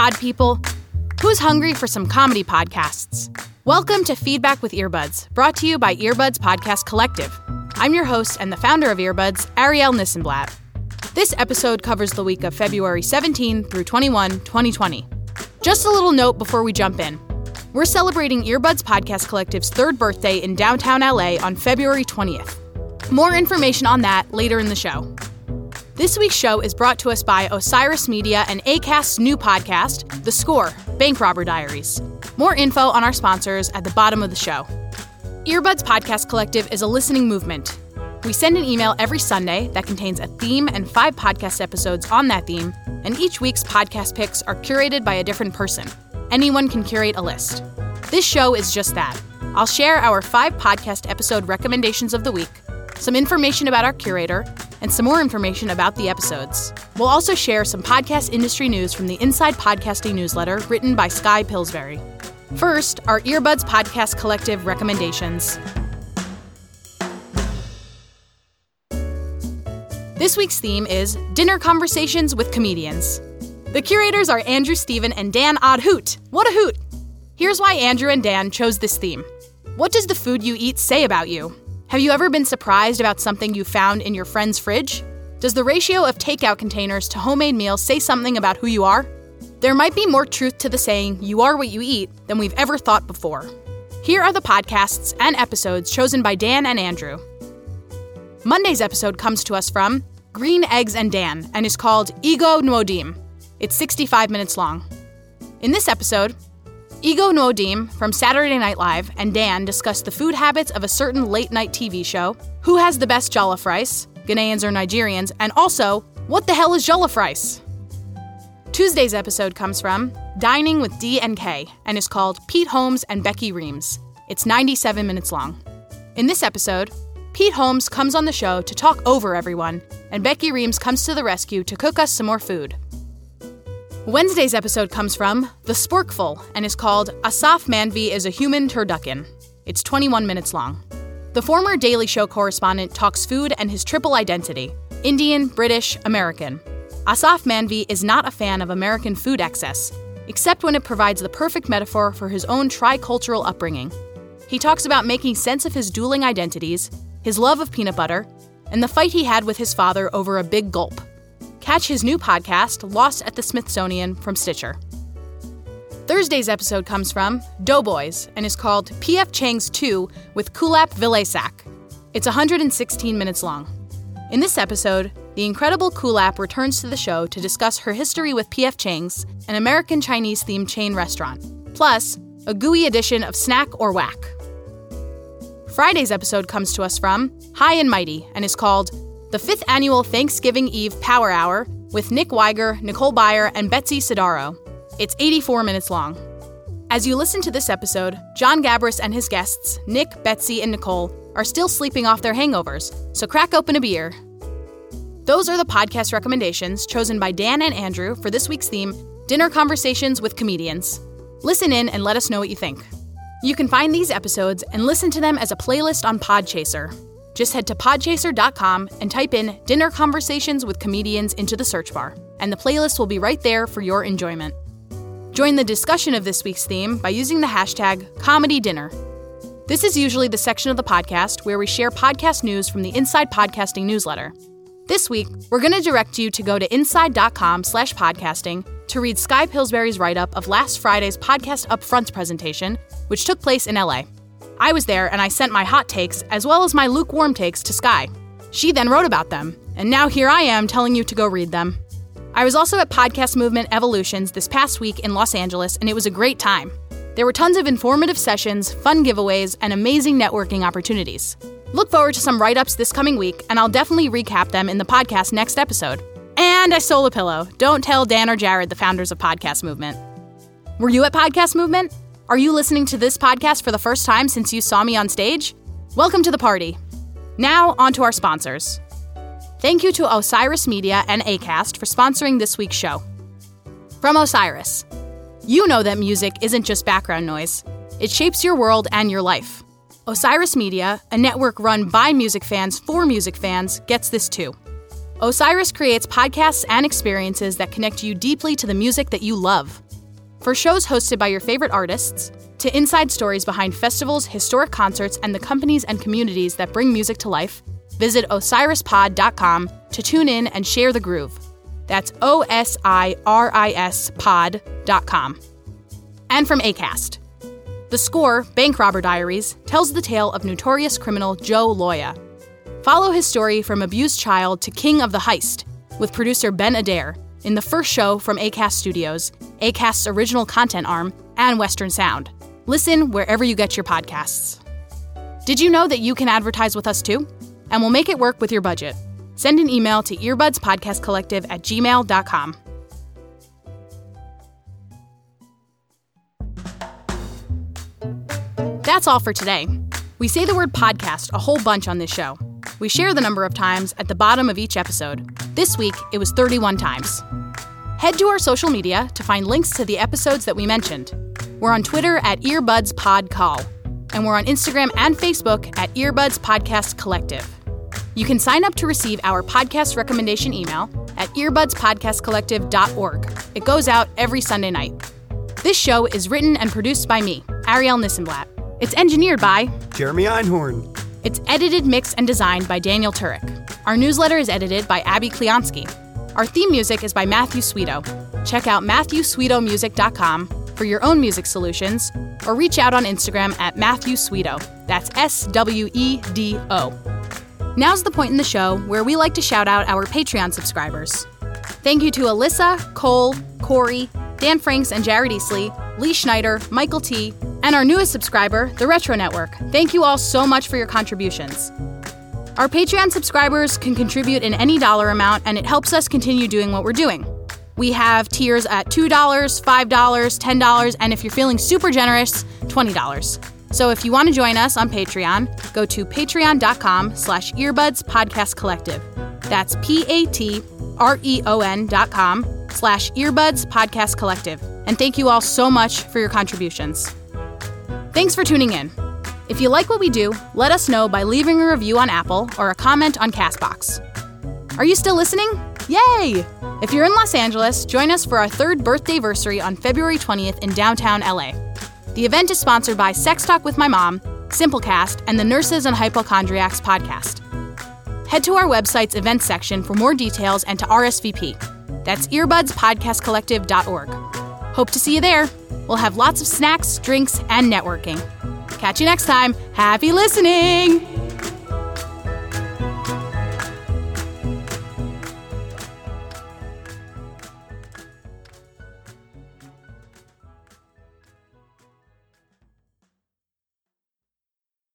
pod people. Who's hungry for some comedy podcasts? Welcome to Feedback with Earbuds, brought to you by Earbuds Podcast Collective. I'm your host and the founder of Earbuds, Ariel Nissenblatt. This episode covers the week of February 17 through 21, 2020. Just a little note before we jump in. We're celebrating Earbuds Podcast Collective's third birthday in downtown LA on February 20th. More information on that later in the show. This week's show is brought to us by Osiris Media and ACAST's new podcast, The Score Bank Robber Diaries. More info on our sponsors at the bottom of the show. Earbuds Podcast Collective is a listening movement. We send an email every Sunday that contains a theme and five podcast episodes on that theme, and each week's podcast picks are curated by a different person. Anyone can curate a list. This show is just that. I'll share our five podcast episode recommendations of the week, some information about our curator, and some more information about the episodes. We'll also share some podcast industry news from the Inside Podcasting newsletter written by Skye Pillsbury. First, our Earbuds Podcast Collective recommendations. This week's theme is Dinner Conversations with Comedians. The curators are Andrew Steven and Dan Ahdoot. What a hoot! Here's why Andrew and Dan chose this theme. What does the food you eat say about you? Have you ever been surprised about something you found in your friend's fridge? Does the ratio of takeout containers to homemade meals say something about who you are? There might be more truth to the saying, you are what you eat, than we've ever thought before. Here are the podcasts and episodes chosen by Dan and Andrew. Monday's episode comes to us from Green Eggs and Dan and is called Ego Nwodim. It's 65 minutes long. In this episode, Ego Nwodim from Saturday Night Live and Dan discuss the food habits of a certain late night TV show, who has the best jollof rice, Ghanaians or Nigerians, and also, what the hell is jollof rice? Tuesday's episode comes from Dining with D and K and is called Pete Holmes and Becky Reams. It's 97 minutes long. In this episode, Pete Holmes comes on the show to talk over everyone, and Becky Reams comes to the rescue to cook us some more food. Wednesday's episode comes from The Sporkful and is called Aasif Mandvi is a Human Turducken. It's 21 minutes long. The former Daily Show correspondent talks food and his triple identity Indian, British, American. Aasif Mandvi is not a fan of American food excess, except when it provides the perfect metaphor for his own tricultural upbringing. He talks about making sense of his dueling identities, his love of peanut butter, and the fight he had with his father over a big gulp. Catch his new podcast, Lost at the Smithsonian, from Stitcher. Thursday's episode comes from Doughboys and is called P.F. Chang's 2 with Kulap Vilaysack. It's 116 minutes long. In this episode, the incredible Kulap returns to the show to discuss her history with P.F. Chang's, an American Chinese themed chain restaurant, plus a gooey edition of Snack or Whack. Friday's episode comes to us from High and Mighty and is called the fifth annual Thanksgiving Eve Power Hour with Nick Weiger, Nicole Byer, and Betsy Sodaro. It's 84 minutes long. As you listen to this episode, Jon Gabrus and his guests, Nick, Betsy, and Nicole, are still sleeping off their hangovers, so crack open a beer. Those are the podcast recommendations chosen by Dan and Andrew for this week's theme Dinner Conversations with Comedians. Listen in and let us know what you think. You can find these episodes and listen to them as a playlist on Podchaser. Just head to podchaser.com and type in Dinner Conversations with Comedians into the search bar, and the playlist will be right there for your enjoyment. Join the discussion of this week's theme by using the hashtag ComedyDinner. This is usually the section of the podcast where we share podcast news from the Inside Podcasting newsletter. This week, we're going to direct you to go to inside.com slash podcasting to read Skye Pillsbury's write-up of last Friday's Podcast Upfront presentation, which took place in LA. I was there and I sent my hot takes as well as my lukewarm takes to Skye. She then wrote about them, and now here I am telling you to go read them. I was also at Podcast Movement Evolutions this past week in Los Angeles, and it was a great time. There were tons of informative sessions, fun giveaways, and amazing networking opportunities. Look forward to some write ups this coming week, and I'll definitely recap them in the podcast next episode. And I stole a pillow. Don't tell Dan or Jared, the founders of Podcast Movement. Were you at Podcast Movement? Are you listening to this podcast for the first time since you saw me on stage? Welcome to the party. Now, on to our sponsors. Thank you to Osiris Media and ACAST for sponsoring this week's show. From Osiris You know that music isn't just background noise, it shapes your world and your life. Osiris Media, a network run by music fans for music fans, gets this too. Osiris creates podcasts and experiences that connect you deeply to the music that you love. For shows hosted by your favorite artists, to inside stories behind festivals, historic concerts, and the companies and communities that bring music to life, visit osirispod.com to tune in and share the groove. That's O S I R I S pod.com. And from ACAST. The score, Bank Robber Diaries, tells the tale of notorious criminal Joe Loya. Follow his story from abused child to king of the heist with producer Ben Adair in the first show from ACAST Studios, ACAST's original content arm, and Western Sound. Listen wherever you get your podcasts. Did you know that you can advertise with us too? And we'll make it work with your budget. Send an email to earbudspodcastcollective at gmail.com. That's all for today. We say the word podcast a whole bunch on this show. We share the number of times at the bottom of each episode. This week, it was 31 times. Head to our social media to find links to the episodes that we mentioned. We're on Twitter at EarbudsPodCall, and we're on Instagram and Facebook at Earbuds Podcast Collective. You can sign up to receive our podcast recommendation email at earbudspodcastcollective.org. It goes out every Sunday night. This show is written and produced by me, Ariel Nissenblatt. It's engineered by Jeremy Einhorn. It's edited, mixed, and designed by Daniel Turek. Our newsletter is edited by Abby Kleonsky. Our theme music is by Matthew Sweeto. Check out MatthewSweetoMusic.com for your own music solutions, or reach out on Instagram at Matthew Sweeto. That's S W E D O. Now's the point in the show where we like to shout out our Patreon subscribers. Thank you to Alyssa, Cole, Corey, Dan Franks and Jared Easley, Lee Schneider, Michael T., and our newest subscriber, the Retro Network. Thank you all so much for your contributions. Our Patreon subscribers can contribute in any dollar amount, and it helps us continue doing what we're doing. We have tiers at $2, $5, $10, and if you're feeling super generous, $20. So if you want to join us on Patreon, go to patreon.com slash earbuds podcast collective. That's P-A-T-R-E-O-N dot com slash earbuds podcast collective. And thank you all so much for your contributions. Thanks for tuning in. If you like what we do, let us know by leaving a review on Apple or a comment on Castbox. Are you still listening? Yay! If you're in Los Angeles, join us for our third birthday anniversary on February 20th in downtown LA. The event is sponsored by Sex Talk with My Mom, Simplecast, and the Nurses and Hypochondriacs podcast. Head to our website's events section for more details and to RSVP. That's earbudspodcastcollective.org. Hope to see you there. We'll have lots of snacks, drinks, and networking. Catch you next time. Happy listening!